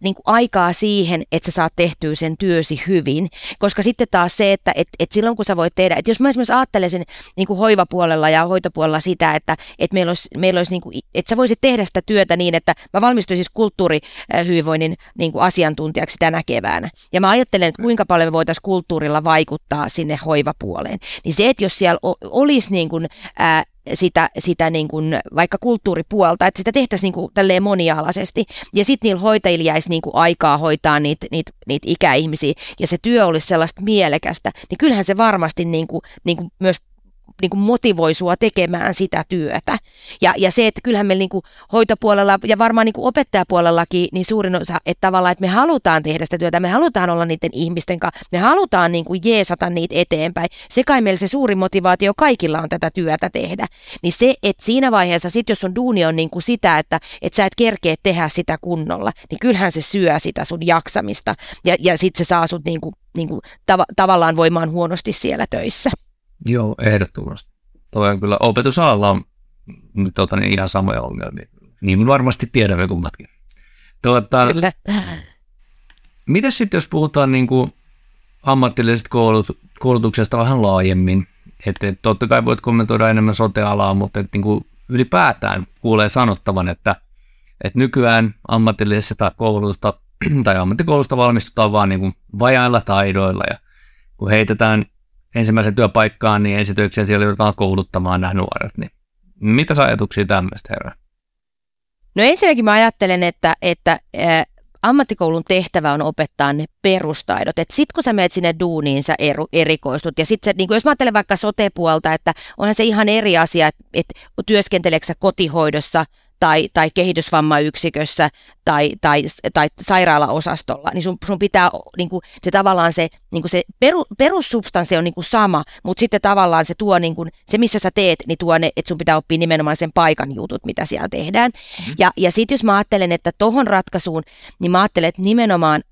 A: niin kuin aikaa siihen, että sä saat tehtyä sen työsi hyvin, koska sitten taas se, että et, et silloin kun sä voit tehdä, että jos mä esimerkiksi ajattelisin niin kuin hoivapuolella ja hoitopuolella sitä, että että meillä olisi, meillä olisi niin kuin, että sä voisit tehdä sitä työtä niin, että mä valmistuin siis kulttuurihyvinvoinnin niin kuin asiantuntijaksi tänä keväänä. Ja mä ajattelen, että kuinka paljon me voitaisiin kulttuurilla vaikuttaa sinne hoivapuoleen. Niin se, että jos siellä olisi niin kuin, ää, sitä, sitä niin kuin vaikka kulttuuripuolta, että sitä tehtäisiin niin kuin tälleen monialaisesti. Ja sitten niillä hoitajilla jäisi niin kuin aikaa hoitaa niitä, niitä, niitä ikäihmisiä ja se työ olisi sellaista mielekästä, niin kyllähän se varmasti niin kuin, niin kuin myös niin kuin motivoi sua tekemään sitä työtä. Ja, ja se, että kyllähän me niin kuin hoitopuolella ja varmaan niin kuin opettajapuolellakin, niin suurin osa, että tavallaan, että me halutaan tehdä sitä työtä, me halutaan olla niiden ihmisten kanssa, me halutaan niin kuin jeesata niitä eteenpäin. Se kai meillä se suuri motivaatio kaikilla on tätä työtä tehdä. Niin se, että siinä vaiheessa, sit jos sun duuni on niin kuin sitä, että, että sä et kerkeä tehdä sitä kunnolla, niin kyllähän se syö sitä sun jaksamista ja, ja sitten se saa sut niin kuin, niin kuin tav- tavallaan voimaan huonosti siellä töissä.
B: Joo, ehdottomasti. Toi on kyllä, opetusalalla on tuota, niin ihan samoja ongelmia. Niin varmasti tiedämme kummatkin. Tuota, kyllä. Miten sitten, jos puhutaan niin kuin ammatillisesta koulut, koulutuksesta vähän laajemmin, että et, totta kai voit kommentoida enemmän sote-alaa, mutta et, niin kuin ylipäätään kuulee sanottavan, että et nykyään ammatillisesta koulutusta (clears throat) tai ammattikoulusta valmistutaan vaan niin kuin vajailla taidoilla ja kun heitetään ensimmäisen työpaikkaan, niin ensityökseen siellä joudutaan kouluttamaan nämä nuoret. Niin mitä ajatuksia tämmöistä, herra?
A: No ensinnäkin mä ajattelen, että, että ammattikoulun tehtävä on opettaa ne perustaidot. Että sit kun sä menet sinne duuniin, sä eru, erikoistut. Ja sit se, niin jos mä ajattelen vaikka sote-puolta, että onhan se ihan eri asia, että, että työskenteleekö kotihoidossa – tai, tai kehitysvammayksikössä tai, tai, tai sairaalaosastolla, niin sun, sun pitää niin kuin, se tavallaan se, niin kuin se peru, perussubstanssi on niin kuin sama, mutta sitten tavallaan se tuo niin kuin, se, missä sä teet, niin tuo ne, että sun pitää oppia nimenomaan sen paikan jutut, mitä siellä tehdään. Mm-hmm. Ja, ja sitten jos mä ajattelen, että tohon ratkaisuun, niin mä ajattelen, että nimenomaan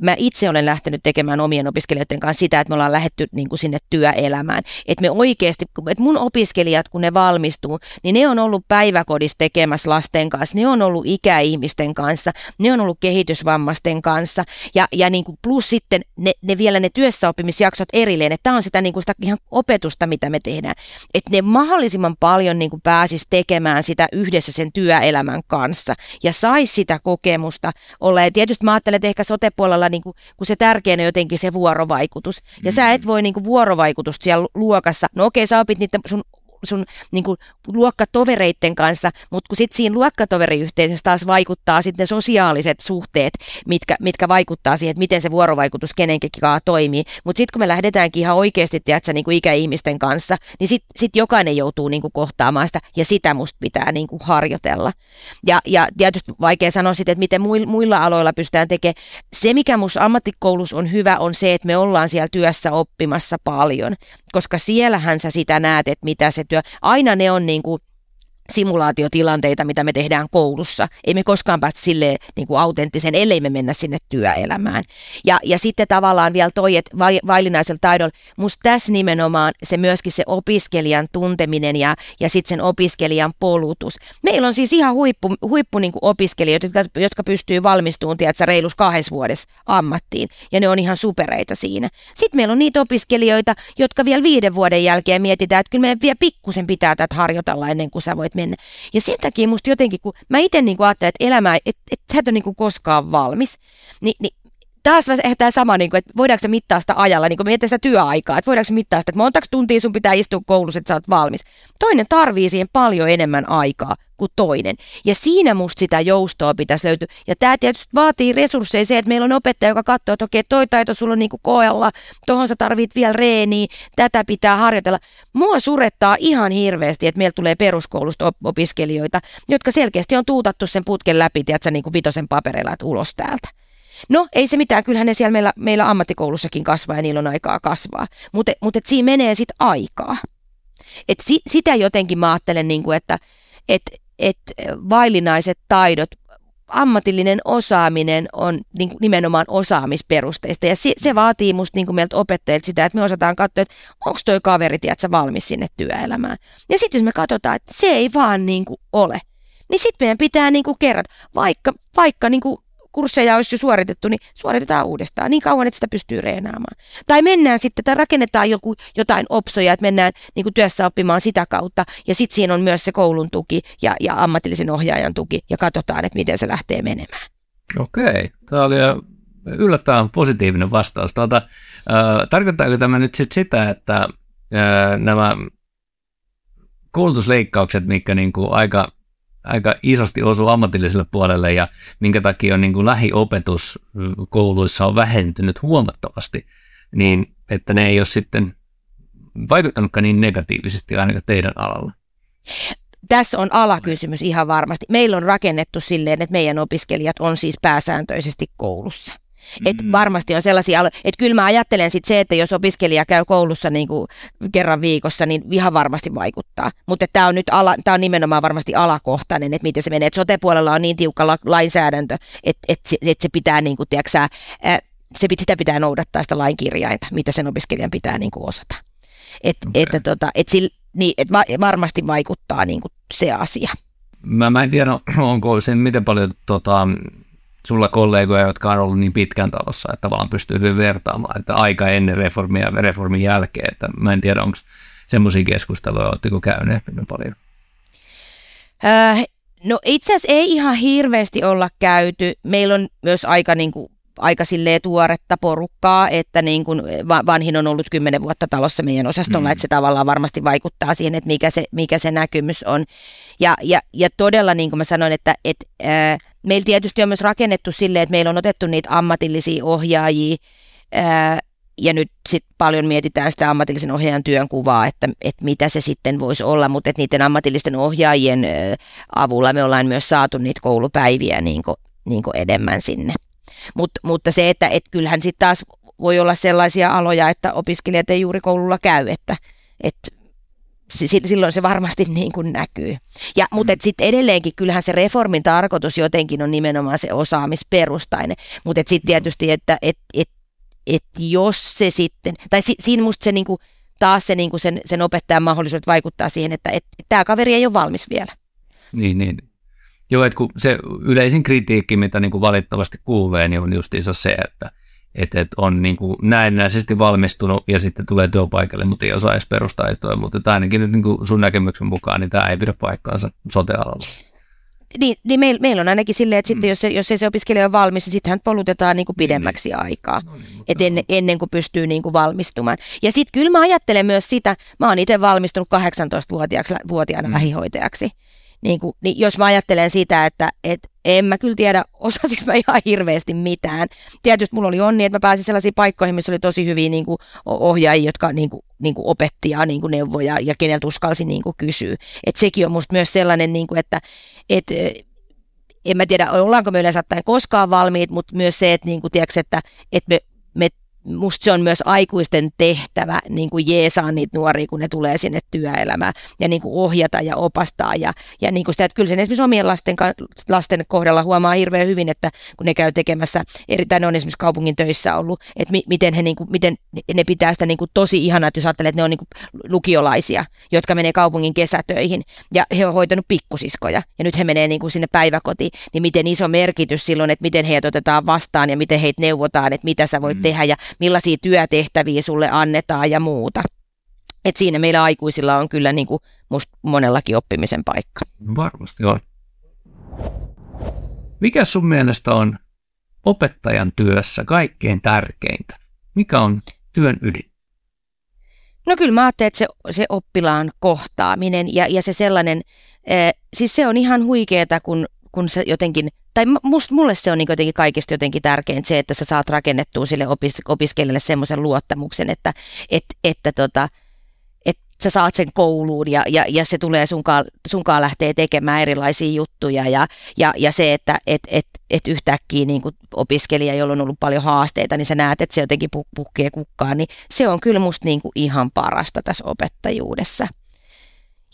A: mä itse olen lähtenyt tekemään omien opiskelijoiden kanssa sitä, että me ollaan lähetty niin kuin sinne työelämään. Että me oikeasti, että mun opiskelijat, kun ne valmistuu, niin ne on ollut päiväkodissa tekemässä lasten kanssa, ne on ollut ikäihmisten kanssa, ne on ollut kehitysvammaisten kanssa ja, ja niin kuin plus sitten ne, ne vielä ne työssäoppimisjaksot erilleen, että tämä on sitä, niin kuin sitä ihan opetusta, mitä me tehdään. Että ne mahdollisimman paljon niin kuin pääsis tekemään sitä yhdessä sen työelämän kanssa ja saisi sitä kokemusta olla. Ja tietysti mä ajattelen, että ehkä sote-puolella niin kuin, kun se tärkein on jotenkin se vuorovaikutus. Ja mm. sä et voi niin kuin, vuorovaikutusta siellä luokassa, no okei, sä opit niitä sun sun niin kuin, luokkatovereitten kanssa, mutta kun sitten siinä luokkatoveriyhteisössä taas vaikuttaa sitten sosiaaliset suhteet, mitkä, mitkä vaikuttaa siihen, että miten se vuorovaikutus kenenkin toimii. Mutta sitten kun me lähdetäänkin ihan oikeasti tiedätkö, niin kuin ikäihmisten kanssa, niin sitten sit jokainen joutuu niin kuin, kohtaamaan sitä, ja sitä musta pitää niin kuin, harjoitella. Ja, ja tietysti vaikea sanoa sitten, että miten muilla aloilla pystytään tekemään. Se, mikä musta ammattikoulussa on hyvä, on se, että me ollaan siellä työssä oppimassa paljon, koska siellähän sä sitä näet, että mitä se työ, aina ne on niin kuin simulaatiotilanteita, mitä me tehdään koulussa. Ei me koskaan päästä sille niin kuin autenttisen, ellei me mennä sinne työelämään. Ja, ja sitten tavallaan vielä toi, että vaillinaisella taidolla, musta tässä nimenomaan se myöskin se opiskelijan tunteminen ja, ja sitten sen opiskelijan polutus. Meillä on siis ihan huippu, huippu niin kuin opiskelijoita, jotka, jotka pystyy valmistumaan, tiedätkö, reilus kahdessa vuodessa ammattiin, ja ne on ihan supereita siinä. Sitten meillä on niitä opiskelijoita, jotka vielä viiden vuoden jälkeen mietitään, että kyllä meidän vielä pikkusen pitää tätä harjoitella ennen kuin sä voit mennä. Ja sen takia musta jotenkin, kun mä itse niin ajattelen, että elämä, että et, sä et ole niin koskaan valmis, niin, niin taas ehkä tämä sama, niin kuin, että voidaanko se mittaa sitä ajalla, niin kuin miettiä sitä työaikaa, että voidaanko se mittaa sitä, että montako tuntia sun pitää istua koulussa, että sä oot valmis. Toinen tarvii siihen paljon enemmän aikaa kuin toinen. Ja siinä musta sitä joustoa pitäisi löytyä. Ja tämä tietysti vaatii resursseja se, että meillä on opettaja, joka katsoo, että okei, toi taito sulla on niin kuin koella, tohon sä tarvit vielä reeniä, tätä pitää harjoitella. Mua surettaa ihan hirveästi, että meillä tulee peruskoulusta op- opiskelijoita, jotka selkeästi on tuutattu sen putken läpi, tiedätkö, niin kuin vitosen paperilla, että ulos täältä. No ei se mitään, kyllähän ne siellä meillä, meillä ammattikoulussakin kasvaa ja niillä on aikaa kasvaa, mutta mut siinä menee sitten aikaa. Et si, sitä jotenkin mä ajattelen, niin kuin, että et, et vaillinaiset taidot, ammatillinen osaaminen on niin nimenomaan osaamisperusteista ja se, se vaatii musta niin meiltä opettajilta sitä, että me osataan katsoa, että onko toi kaveri tiedätkö, valmis sinne työelämään. Ja sitten jos me katsotaan, että se ei vaan niin kuin ole, niin sitten meidän pitää niin kuin kerrata, vaikka, vaikka niin kuin kursseja olisi jo suoritettu, niin suoritetaan uudestaan niin kauan, että sitä pystyy reenaamaan. Tai mennään sitten, tai rakennetaan joku, jotain opsoja, että mennään niin kuin työssä oppimaan sitä kautta, ja sitten siinä on myös se koulun tuki ja, ja ammatillisen ohjaajan tuki, ja katsotaan, että miten se lähtee menemään.
B: Okei, tämä oli yllättävän positiivinen vastaus. Tuota, äh, tarkoittaako tämä nyt sit sitä, että äh, nämä koulutusleikkaukset, mikä niin kuin aika aika isosti osuu ammatilliselle puolelle ja minkä takia on niin kuin lähiopetus kouluissa on vähentynyt huomattavasti, niin että ne ei ole sitten vaikuttanutkaan niin negatiivisesti ainakaan teidän alalla.
A: Tässä on alakysymys ihan varmasti. Meillä on rakennettu silleen, että meidän opiskelijat on siis pääsääntöisesti koulussa. Et mm. varmasti on sellaisia, että kyllä mä ajattelen sit se, että jos opiskelija käy koulussa niin kuin kerran viikossa, niin ihan varmasti vaikuttaa. Mutta tämä on nyt ala, tää on nimenomaan varmasti alakohtainen, että miten se menee. Et sote-puolella on niin tiukka la, lainsäädäntö, että et se, et se pitää, niin kuin, tiiäksä, ää, se, sitä pitää noudattaa sitä lainkirjainta, mitä sen opiskelijan pitää niin kuin osata. Et, okay. että, tota, et sil, niin, et varmasti vaikuttaa niin kuin se asia.
B: Mä, mä en tiedä, (clears throat) onko se miten paljon tota, sulla kollegoja, jotka on ollut niin pitkän talossa, että tavallaan pystyy hyvin vertaamaan, että aika ennen reformia ja reformin jälkeen, että mä en tiedä, onko semmoisia keskusteluja, oletteko käyneet paljon?
A: Äh, no itse asiassa ei ihan hirveästi olla käyty. Meillä on myös aika niin kuin aika silleen tuoretta porukkaa, että niin kuin vanhin on ollut kymmenen vuotta talossa meidän osastolla, mm. että se tavallaan varmasti vaikuttaa siihen, että mikä se, mikä se näkymys on. Ja, ja, ja todella niin kuin mä sanoin, että, että ää, meillä tietysti on myös rakennettu silleen, että meillä on otettu niitä ammatillisia ohjaajia, ää, ja nyt sitten paljon mietitään sitä ammatillisen ohjaajan työn kuvaa, että, että mitä se sitten voisi olla, mutta että niiden ammatillisten ohjaajien avulla me ollaan myös saatu niitä koulupäiviä niin kuin, niin kuin enemmän sinne. Mut, mutta se, että et kyllähän sitten taas voi olla sellaisia aloja, että opiskelijat ei juuri koululla käy, että et, silloin se varmasti (laughs) niin kuin näkyy. Ja, mutta mm. sitten edelleenkin kyllähän se reformin tarkoitus jotenkin on nimenomaan se osaamisperustainen, mutta sitten tietysti, että et, et, et jos se sitten, tai si, siinä musta se niinku, taas se niinku sen, sen opettajan mahdollisuudet vaikuttaa siihen, että et, tämä kaveri ei ole valmis vielä.
B: Niin, niin. Joo, että kun se yleisin kritiikki, mitä niin kuin valitettavasti kuulee, niin on justiinsa se, että, että, että on niin kuin näennäisesti valmistunut ja sitten tulee työpaikalle, mutta ei osaa edes perustaitoja, mutta ainakin nyt niin kuin sun näkemyksen mukaan, niin tämä ei pidä paikkaansa sote-alalla.
A: Niin, niin meillä, meil on ainakin silleen, että sitten mm. jos, se, jos ei se opiskelija ole valmis, niin sitten hän polutetaan niin kuin pidemmäksi niin, aikaa, no niin, et ennen, ennen kuin pystyy niin kuin valmistumaan. Ja sitten kyllä mä ajattelen myös sitä, mä oon itse valmistunut 18-vuotiaana mm. lähihoitajaksi, niin, kuin, niin jos mä ajattelen sitä, että et en mä kyllä tiedä, (laughs) osasinko mä ihan hirveästi mitään. Tietysti mulla oli onni, että mä pääsin sellaisiin paikkoihin, missä oli tosi hyviä niin kuin, ohjaajia, jotka niin kuin, niin kuin opetti ja niin kuin neuvoja ja keneltä uskalsi niin kuin, kysyä. Et sekin on musta myös sellainen, niin kuin, että et, en mä tiedä, ollaanko me yleensä koskaan valmiit, mutta myös se, että, niin kuin, tiedätkö, että, että me, me musta se on myös aikuisten tehtävä niin kuin jeesaa niitä nuoria, kun ne tulee sinne työelämään ja niin kuin ohjata ja opastaa. Ja, ja niin kuin sitä, että kyllä sen esimerkiksi omien lasten, lasten kohdalla huomaa hirveän hyvin, että kun ne käy tekemässä, erittäin on esimerkiksi kaupungin töissä ollut, että mi, miten, he, niin kuin, miten ne pitää sitä niin kuin tosi ihanaa, että jos ajattelee, että ne on niin kuin lukiolaisia, jotka menee kaupungin kesätöihin ja he on hoitanut pikkusiskoja ja nyt he menee niin kuin sinne päiväkotiin, niin miten iso merkitys silloin, että miten heidät otetaan vastaan ja miten heitä neuvotaan, että mitä sä voit mm. tehdä ja millaisia työtehtäviä sulle annetaan ja muuta. Et siinä meillä aikuisilla on kyllä niin kuin musta monellakin oppimisen paikka.
B: Varmasti on. Mikä sun mielestä on opettajan työssä kaikkein tärkeintä? Mikä on työn ydin?
A: No kyllä mä ajattelen, että se, se oppilaan kohtaaminen ja, ja se sellainen, eh, siis se on ihan huikeeta, kun, kun se jotenkin tai must, mulle se on niin jotenkin kaikista jotenkin tärkeintä se, että sä saat rakennettua sille opis, opiskelijalle semmoisen luottamuksen, että et, että tota, et sä saat sen kouluun ja, ja, ja se tulee sunkaan, sunkaan lähtee tekemään erilaisia juttuja ja, ja, ja se, että et, et, et yhtäkkiä niin opiskelija, jolla on ollut paljon haasteita, niin sä näet, että se jotenkin pukkee kukkaan, niin se on kyllä musta niin ihan parasta tässä opettajuudessa.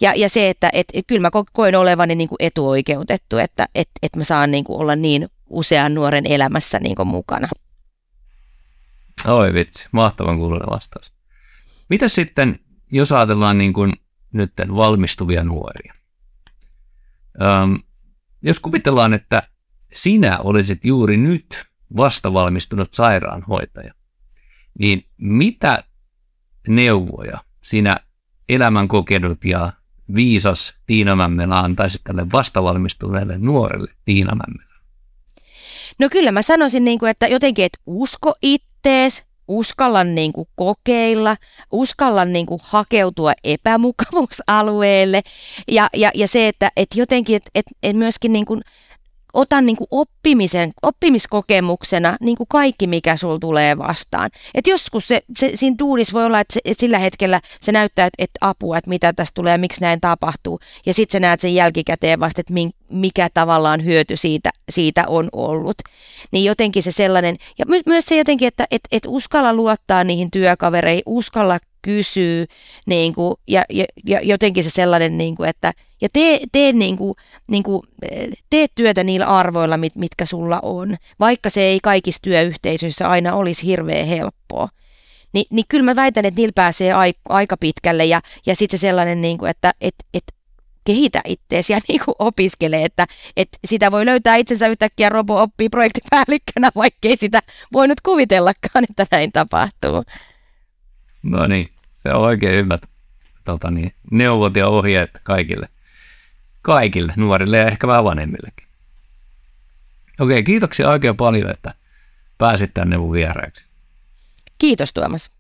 A: Ja, ja se, että et, kyllä mä koen olevani niin kuin etuoikeutettu, että et, et mä saan niin kuin olla niin usean nuoren elämässä niin kuin mukana.
B: Oi vitsi, mahtavan kuulonen vastaus. Mitä sitten, jos ajatellaan niin kuin nyt valmistuvia nuoria? Öm, jos kuvitellaan, että sinä olisit juuri nyt vastavalmistunut sairaanhoitaja, niin mitä neuvoja sinä elämän kokenut ja viisas Tiina Mämmelä antaisi tälle vastavalmistuneelle nuorelle Tiina Mämmelä?
A: No kyllä mä sanoisin, niin kuin, että jotenkin, että usko ittees, uskalla niin kuin kokeilla, uskalla niin kuin hakeutua epämukavuusalueelle ja, ja, ja se, että, että jotenkin, että, että, myöskin niin kuin otan niin kuin oppimisen, oppimiskokemuksena niin kuin kaikki, mikä sulla tulee vastaan. Et joskus se, se, siinä duunissa voi olla, että, se, että sillä hetkellä se näyttää, että, että apua, että mitä tässä tulee miksi näin tapahtuu. Ja sitten sä näet sen jälkikäteen vasta, että mikä tavallaan hyöty siitä, siitä on ollut. Niin jotenkin se sellainen, ja my, myös se jotenkin, että et, et uskalla luottaa niihin työkavereihin, uskalla kysyy niin kuin, ja, ja, ja jotenkin se sellainen, niin kuin, että ja tee, tee, niin kuin, niin kuin, tee työtä niillä arvoilla, mit, mitkä sulla on, vaikka se ei kaikissa työyhteisöissä aina olisi hirveän helppoa. Ni, niin kyllä mä väitän, että niillä pääsee aika pitkälle ja, ja sitten se sellainen, niin kuin, että et, et, kehitä itseäsi ja (laughs) niin kuin opiskele, että, että sitä voi löytää itsensä yhtäkkiä robo oppii projektipäällikkönä, vaikkei sitä voinut kuvitellakaan, että näin tapahtuu.
B: No niin, se on oikein hyvät tota niin, neuvot ja ohjeet kaikille. Kaikille, nuorille ja ehkä vähän vanhemmillekin. Okei, kiitoksia oikein paljon, että pääsit tänne mun vieraaksi.
A: Kiitos Tuomas.